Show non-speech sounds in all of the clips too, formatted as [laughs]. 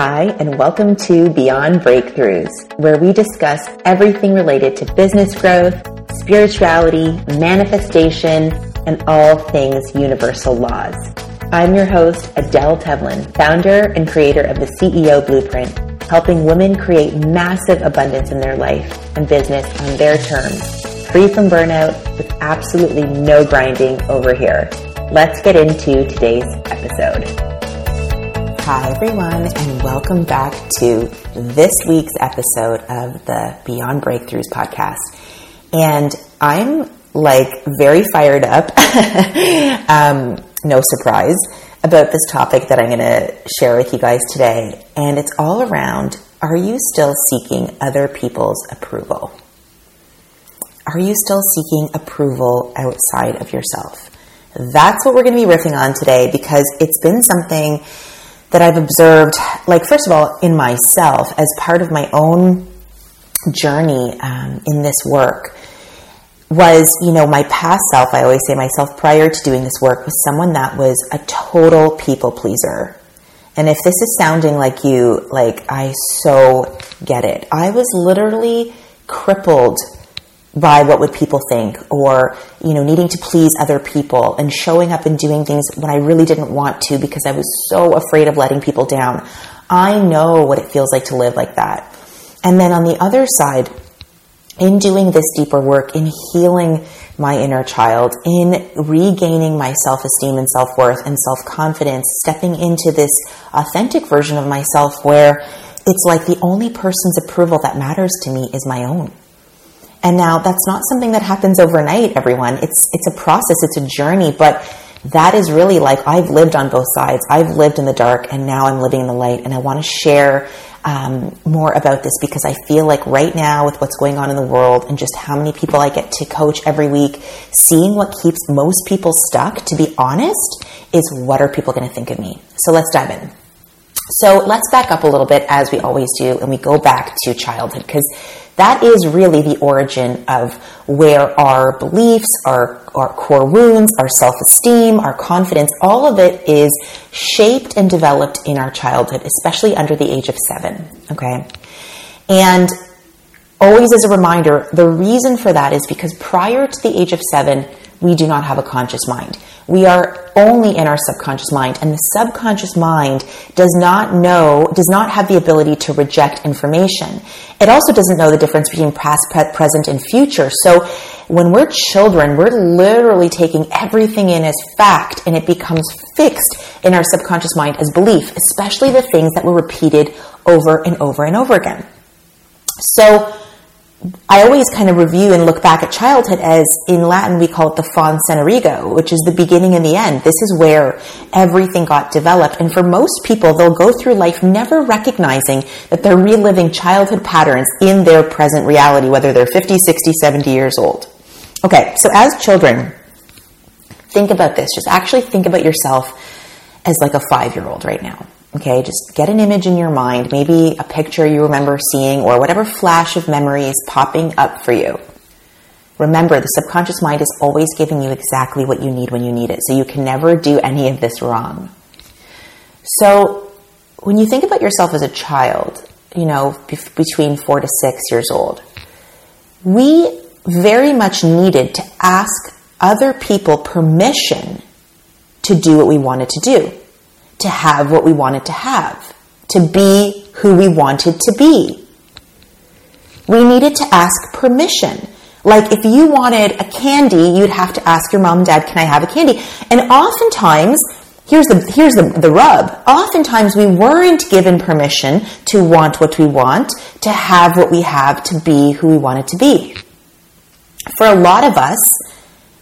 Hi, and welcome to Beyond Breakthroughs, where we discuss everything related to business growth, spirituality, manifestation, and all things universal laws. I'm your host, Adele Tevlin, founder and creator of the CEO Blueprint, helping women create massive abundance in their life and business on their terms, free from burnout, with absolutely no grinding over here. Let's get into today's episode. Hi, everyone, and welcome back to this week's episode of the Beyond Breakthroughs podcast. And I'm like very fired up, [laughs] um, no surprise, about this topic that I'm going to share with you guys today. And it's all around are you still seeking other people's approval? Are you still seeking approval outside of yourself? That's what we're going to be riffing on today because it's been something that I've observed, like, first of all, in myself as part of my own journey um, in this work was, you know, my past self, I always say myself prior to doing this work, was someone that was a total people pleaser. And if this is sounding like you, like, I so get it. I was literally crippled by what would people think or you know needing to please other people and showing up and doing things when I really didn't want to because I was so afraid of letting people down. I know what it feels like to live like that. And then on the other side, in doing this deeper work, in healing my inner child, in regaining my self esteem and self worth and self confidence, stepping into this authentic version of myself where it's like the only person's approval that matters to me is my own. And now that's not something that happens overnight, everyone. It's it's a process, it's a journey, but that is really like I've lived on both sides. I've lived in the dark and now I'm living in the light. And I want to share um, more about this because I feel like right now, with what's going on in the world and just how many people I get to coach every week, seeing what keeps most people stuck, to be honest, is what are people going to think of me? So let's dive in. So let's back up a little bit as we always do and we go back to childhood because that is really the origin of where our beliefs, our, our core wounds, our self esteem, our confidence, all of it is shaped and developed in our childhood, especially under the age of seven. Okay. And always as a reminder, the reason for that is because prior to the age of seven, we do not have a conscious mind. We are only in our subconscious mind, and the subconscious mind does not know, does not have the ability to reject information. It also doesn't know the difference between past, present, and future. So when we're children, we're literally taking everything in as fact, and it becomes fixed in our subconscious mind as belief, especially the things that were repeated over and over and over again. So, I always kind of review and look back at childhood as in Latin we call it the fons et origo, which is the beginning and the end. This is where everything got developed. And for most people, they'll go through life never recognizing that they're reliving childhood patterns in their present reality, whether they're 50, 60, 70 years old. Okay, so as children, think about this. Just actually think about yourself as like a five year old right now. Okay, just get an image in your mind, maybe a picture you remember seeing or whatever flash of memory is popping up for you. Remember, the subconscious mind is always giving you exactly what you need when you need it, so you can never do any of this wrong. So, when you think about yourself as a child, you know, be- between four to six years old, we very much needed to ask other people permission to do what we wanted to do to have what we wanted to have, to be who we wanted to be. We needed to ask permission. Like if you wanted a candy, you'd have to ask your mom and dad, can I have a candy? And oftentimes, here's the, here's the, the rub. Oftentimes we weren't given permission to want what we want, to have what we have, to be who we wanted to be. For a lot of us,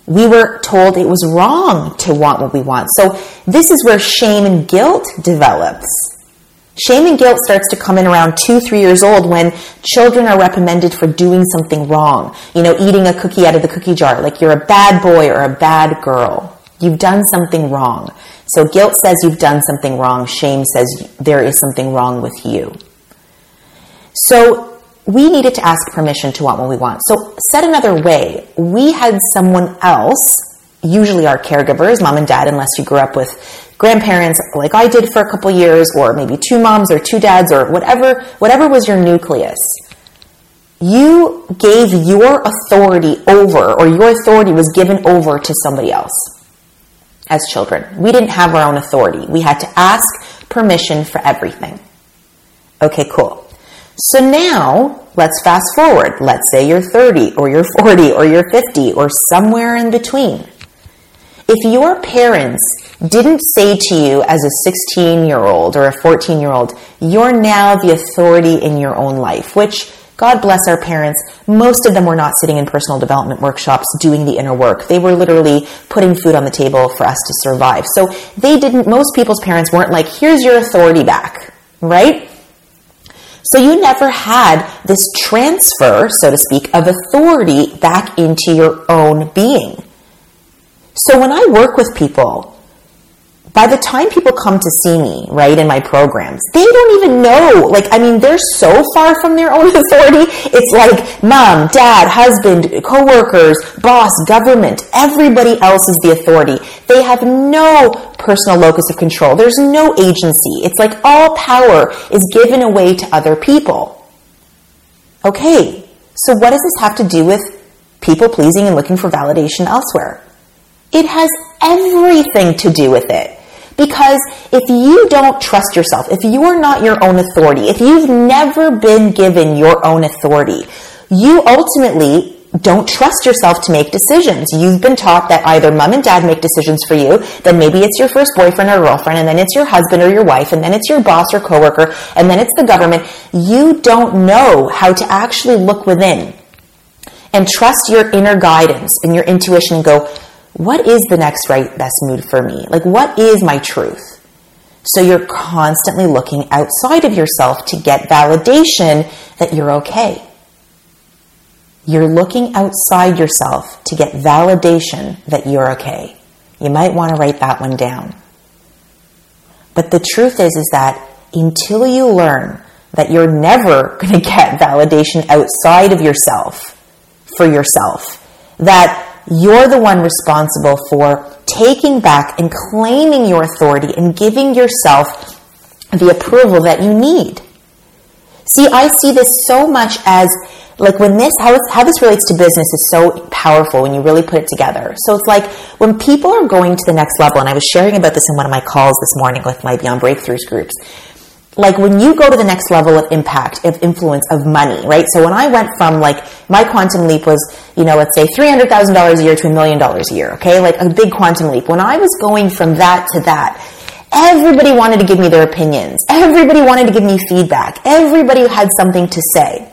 we were told it was wrong to want what we want. So this is where shame and guilt develops. Shame and guilt starts to come in around two, three years old when children are reprimanded for doing something wrong. You know, eating a cookie out of the cookie jar, like you're a bad boy or a bad girl. You've done something wrong. So guilt says you've done something wrong. Shame says there is something wrong with you. So we needed to ask permission to want what we want. So, said another way, we had someone else, usually our caregivers, mom and dad, unless you grew up with grandparents like I did for a couple years, or maybe two moms or two dads or whatever, whatever was your nucleus. You gave your authority over, or your authority was given over to somebody else as children. We didn't have our own authority. We had to ask permission for everything. Okay, cool. So now let's fast forward. Let's say you're 30 or you're 40 or you're 50 or somewhere in between. If your parents didn't say to you as a 16 year old or a 14 year old, you're now the authority in your own life, which God bless our parents. Most of them were not sitting in personal development workshops doing the inner work. They were literally putting food on the table for us to survive. So they didn't, most people's parents weren't like, here's your authority back, right? So you never had this transfer, so to speak, of authority back into your own being. So when I work with people, by the time people come to see me, right, in my programs, they don't even know. Like, I mean, they're so far from their own [laughs] authority. It's like mom, dad, husband, coworkers, boss, government, everybody else is the authority. They have no personal locus of control. There's no agency. It's like all power is given away to other people. Okay, so what does this have to do with people pleasing and looking for validation elsewhere? It has everything to do with it. Because if you don't trust yourself, if you are not your own authority, if you've never been given your own authority, you ultimately don't trust yourself to make decisions. You've been taught that either mom and dad make decisions for you, then maybe it's your first boyfriend or girlfriend, and then it's your husband or your wife, and then it's your boss or coworker, and then it's the government. You don't know how to actually look within and trust your inner guidance and your intuition and go, what is the next right best mood for me? Like, what is my truth? So you're constantly looking outside of yourself to get validation that you're okay. You're looking outside yourself to get validation that you're okay. You might want to write that one down. But the truth is, is that until you learn that you're never going to get validation outside of yourself for yourself, that you're the one responsible for taking back and claiming your authority and giving yourself the approval that you need. See, I see this so much as like when this how, how this relates to business is so powerful when you really put it together. So it's like when people are going to the next level, and I was sharing about this in one of my calls this morning with my Beyond Breakthroughs groups like when you go to the next level of impact, of influence, of money, right? So when I went from like my quantum leap was, you know, let's say $300,000 a year to a million dollars a year, okay? Like a big quantum leap. When I was going from that to that, everybody wanted to give me their opinions. Everybody wanted to give me feedback. Everybody had something to say.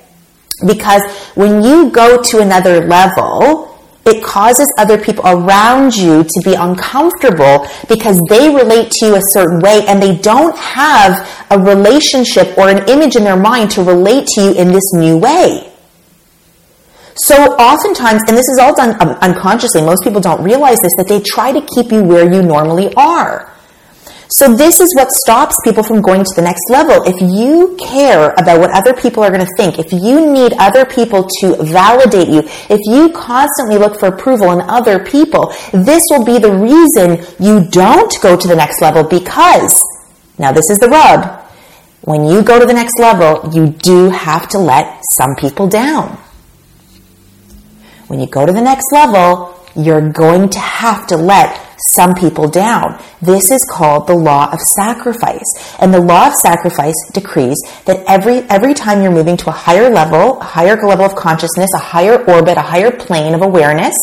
Because when you go to another level, it causes other people around you to be uncomfortable because they relate to you a certain way and they don't have a relationship or an image in their mind to relate to you in this new way. So oftentimes, and this is all done unconsciously, most people don't realize this, that they try to keep you where you normally are. So this is what stops people from going to the next level. If you care about what other people are going to think, if you need other people to validate you, if you constantly look for approval in other people, this will be the reason you don't go to the next level because, now this is the rub, when you go to the next level, you do have to let some people down. When you go to the next level, you're going to have to let some people down. This is called the law of sacrifice. And the law of sacrifice decrees that every, every time you're moving to a higher level, a higher level of consciousness, a higher orbit, a higher plane of awareness,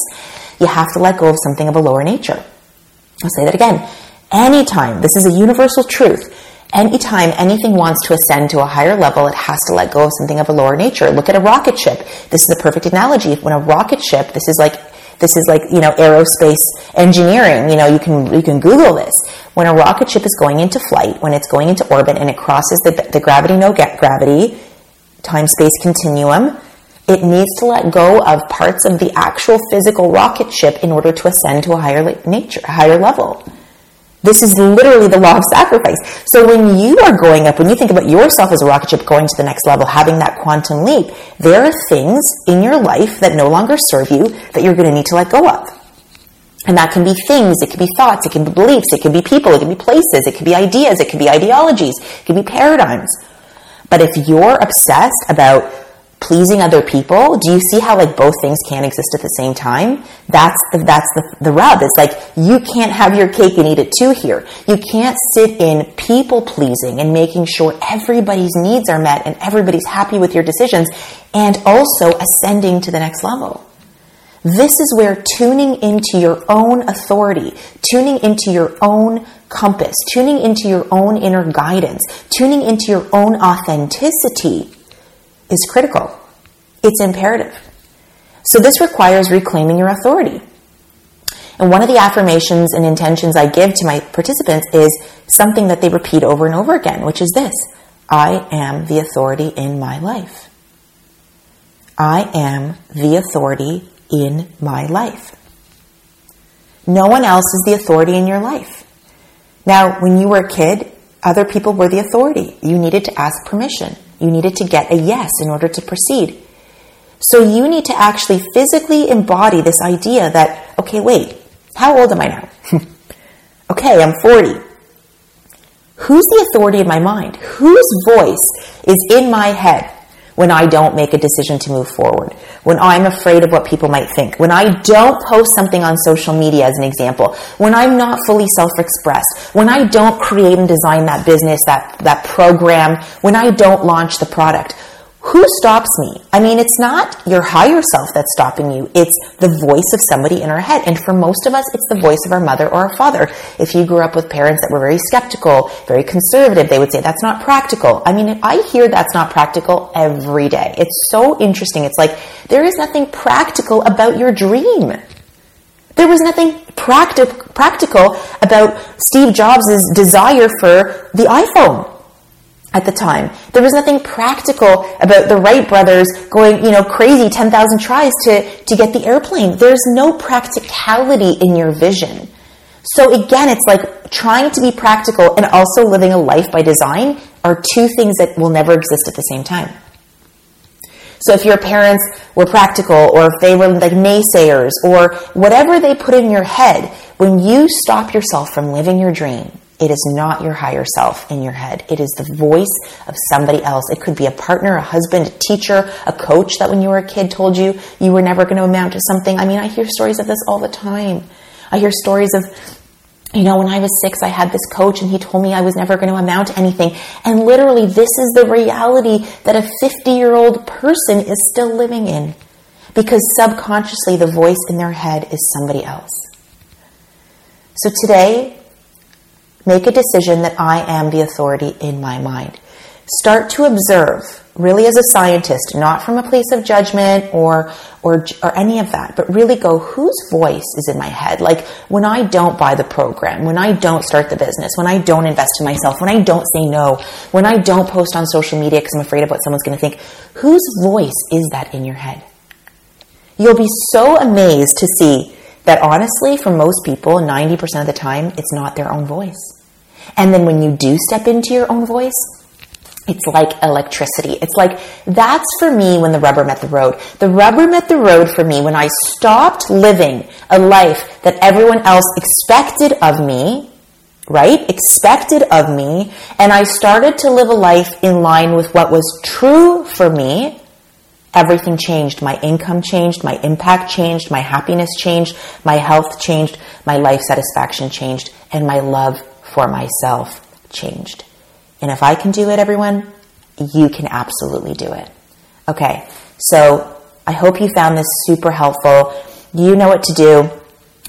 you have to let go of something of a lower nature. I'll say that again. Anytime, this is a universal truth. Anytime anything wants to ascend to a higher level, it has to let go of something of a lower nature. Look at a rocket ship. This is the perfect analogy. When a rocket ship, this is like this is like, you know, aerospace engineering. You know, you can, you can Google this. When a rocket ship is going into flight, when it's going into orbit and it crosses the, the gravity, no get gravity, time space continuum, it needs to let go of parts of the actual physical rocket ship in order to ascend to a higher nature, a higher level. This is literally the law of sacrifice. So when you are going up, when you think about yourself as a rocket ship going to the next level, having that quantum leap, there are things in your life that no longer serve you that you're going to need to let go of. And that can be things, it can be thoughts, it can be beliefs, it can be people, it can be places, it can be ideas, it can be ideologies, it can be paradigms. But if you're obsessed about pleasing other people, do you see how like both things can't exist at the same time? That's the, that's the, the rub. It's like you can't have your cake and eat it too here. You can't sit in people pleasing and making sure everybody's needs are met and everybody's happy with your decisions and also ascending to the next level. This is where tuning into your own authority, tuning into your own compass, tuning into your own inner guidance, tuning into your own authenticity is critical. It's imperative. So this requires reclaiming your authority. And one of the affirmations and intentions I give to my participants is something that they repeat over and over again, which is this I am the authority in my life. I am the authority in my life. No one else is the authority in your life. Now, when you were a kid, other people were the authority. You needed to ask permission. You needed to get a yes in order to proceed. So you need to actually physically embody this idea that, okay, wait, how old am I now? [laughs] okay, I'm 40. Who's the authority in my mind? Whose voice is in my head? When I don't make a decision to move forward, when I'm afraid of what people might think, when I don't post something on social media as an example, when I'm not fully self-expressed, when I don't create and design that business, that, that program, when I don't launch the product, who stops me? I mean, it's not your higher self that's stopping you. It's the voice of somebody in our head. And for most of us, it's the voice of our mother or our father. If you grew up with parents that were very skeptical, very conservative, they would say, that's not practical. I mean, I hear that's not practical every day. It's so interesting. It's like, there is nothing practical about your dream. There was nothing practic- practical about Steve Jobs' desire for the iPhone at the time. There was nothing practical about the Wright brothers going, you know, crazy 10,000 tries to, to get the airplane. There's no practicality in your vision. So again, it's like trying to be practical and also living a life by design are two things that will never exist at the same time. So if your parents were practical or if they were like naysayers or whatever they put in your head, when you stop yourself from living your dream, it is not your higher self in your head. It is the voice of somebody else. It could be a partner, a husband, a teacher, a coach that when you were a kid told you you were never going to amount to something. I mean, I hear stories of this all the time. I hear stories of, you know, when I was six, I had this coach and he told me I was never going to amount to anything. And literally, this is the reality that a 50 year old person is still living in because subconsciously the voice in their head is somebody else. So today, Make a decision that I am the authority in my mind. Start to observe, really as a scientist, not from a place of judgment or, or, or any of that, but really go, whose voice is in my head? Like when I don't buy the program, when I don't start the business, when I don't invest in myself, when I don't say no, when I don't post on social media because I'm afraid of what someone's going to think, whose voice is that in your head? You'll be so amazed to see that honestly, for most people, 90% of the time, it's not their own voice. And then when you do step into your own voice, it's like electricity. It's like that's for me when the rubber met the road. The rubber met the road for me when I stopped living a life that everyone else expected of me, right? Expected of me. And I started to live a life in line with what was true for me everything changed. My income changed, my impact changed, my happiness changed, my health changed, my life satisfaction changed, and my love for myself changed. And if I can do it, everyone, you can absolutely do it. Okay, so I hope you found this super helpful. You know what to do.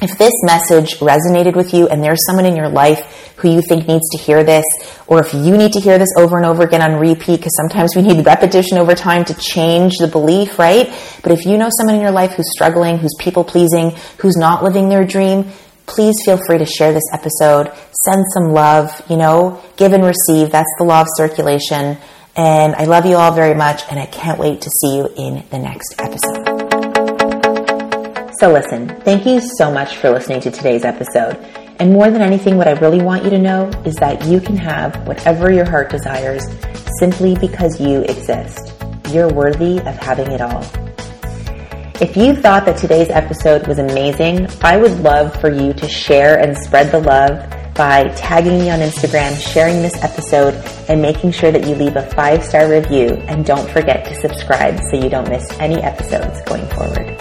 If this message resonated with you and there's someone in your life who you think needs to hear this, or if you need to hear this over and over again on repeat, because sometimes we need [laughs] repetition over time to change the belief, right? But if you know someone in your life who's struggling, who's people pleasing, who's not living their dream, please feel free to share this episode, send some love, you know, give and receive. That's the law of circulation. And I love you all very much, and I can't wait to see you in the next episode. So, listen, thank you so much for listening to today's episode. And more than anything, what I really want you to know is that you can have whatever your heart desires simply because you exist. You're worthy of having it all. If you thought that today's episode was amazing, I would love for you to share and spread the love by tagging me on Instagram, sharing this episode, and making sure that you leave a five star review. And don't forget to subscribe so you don't miss any episodes going forward.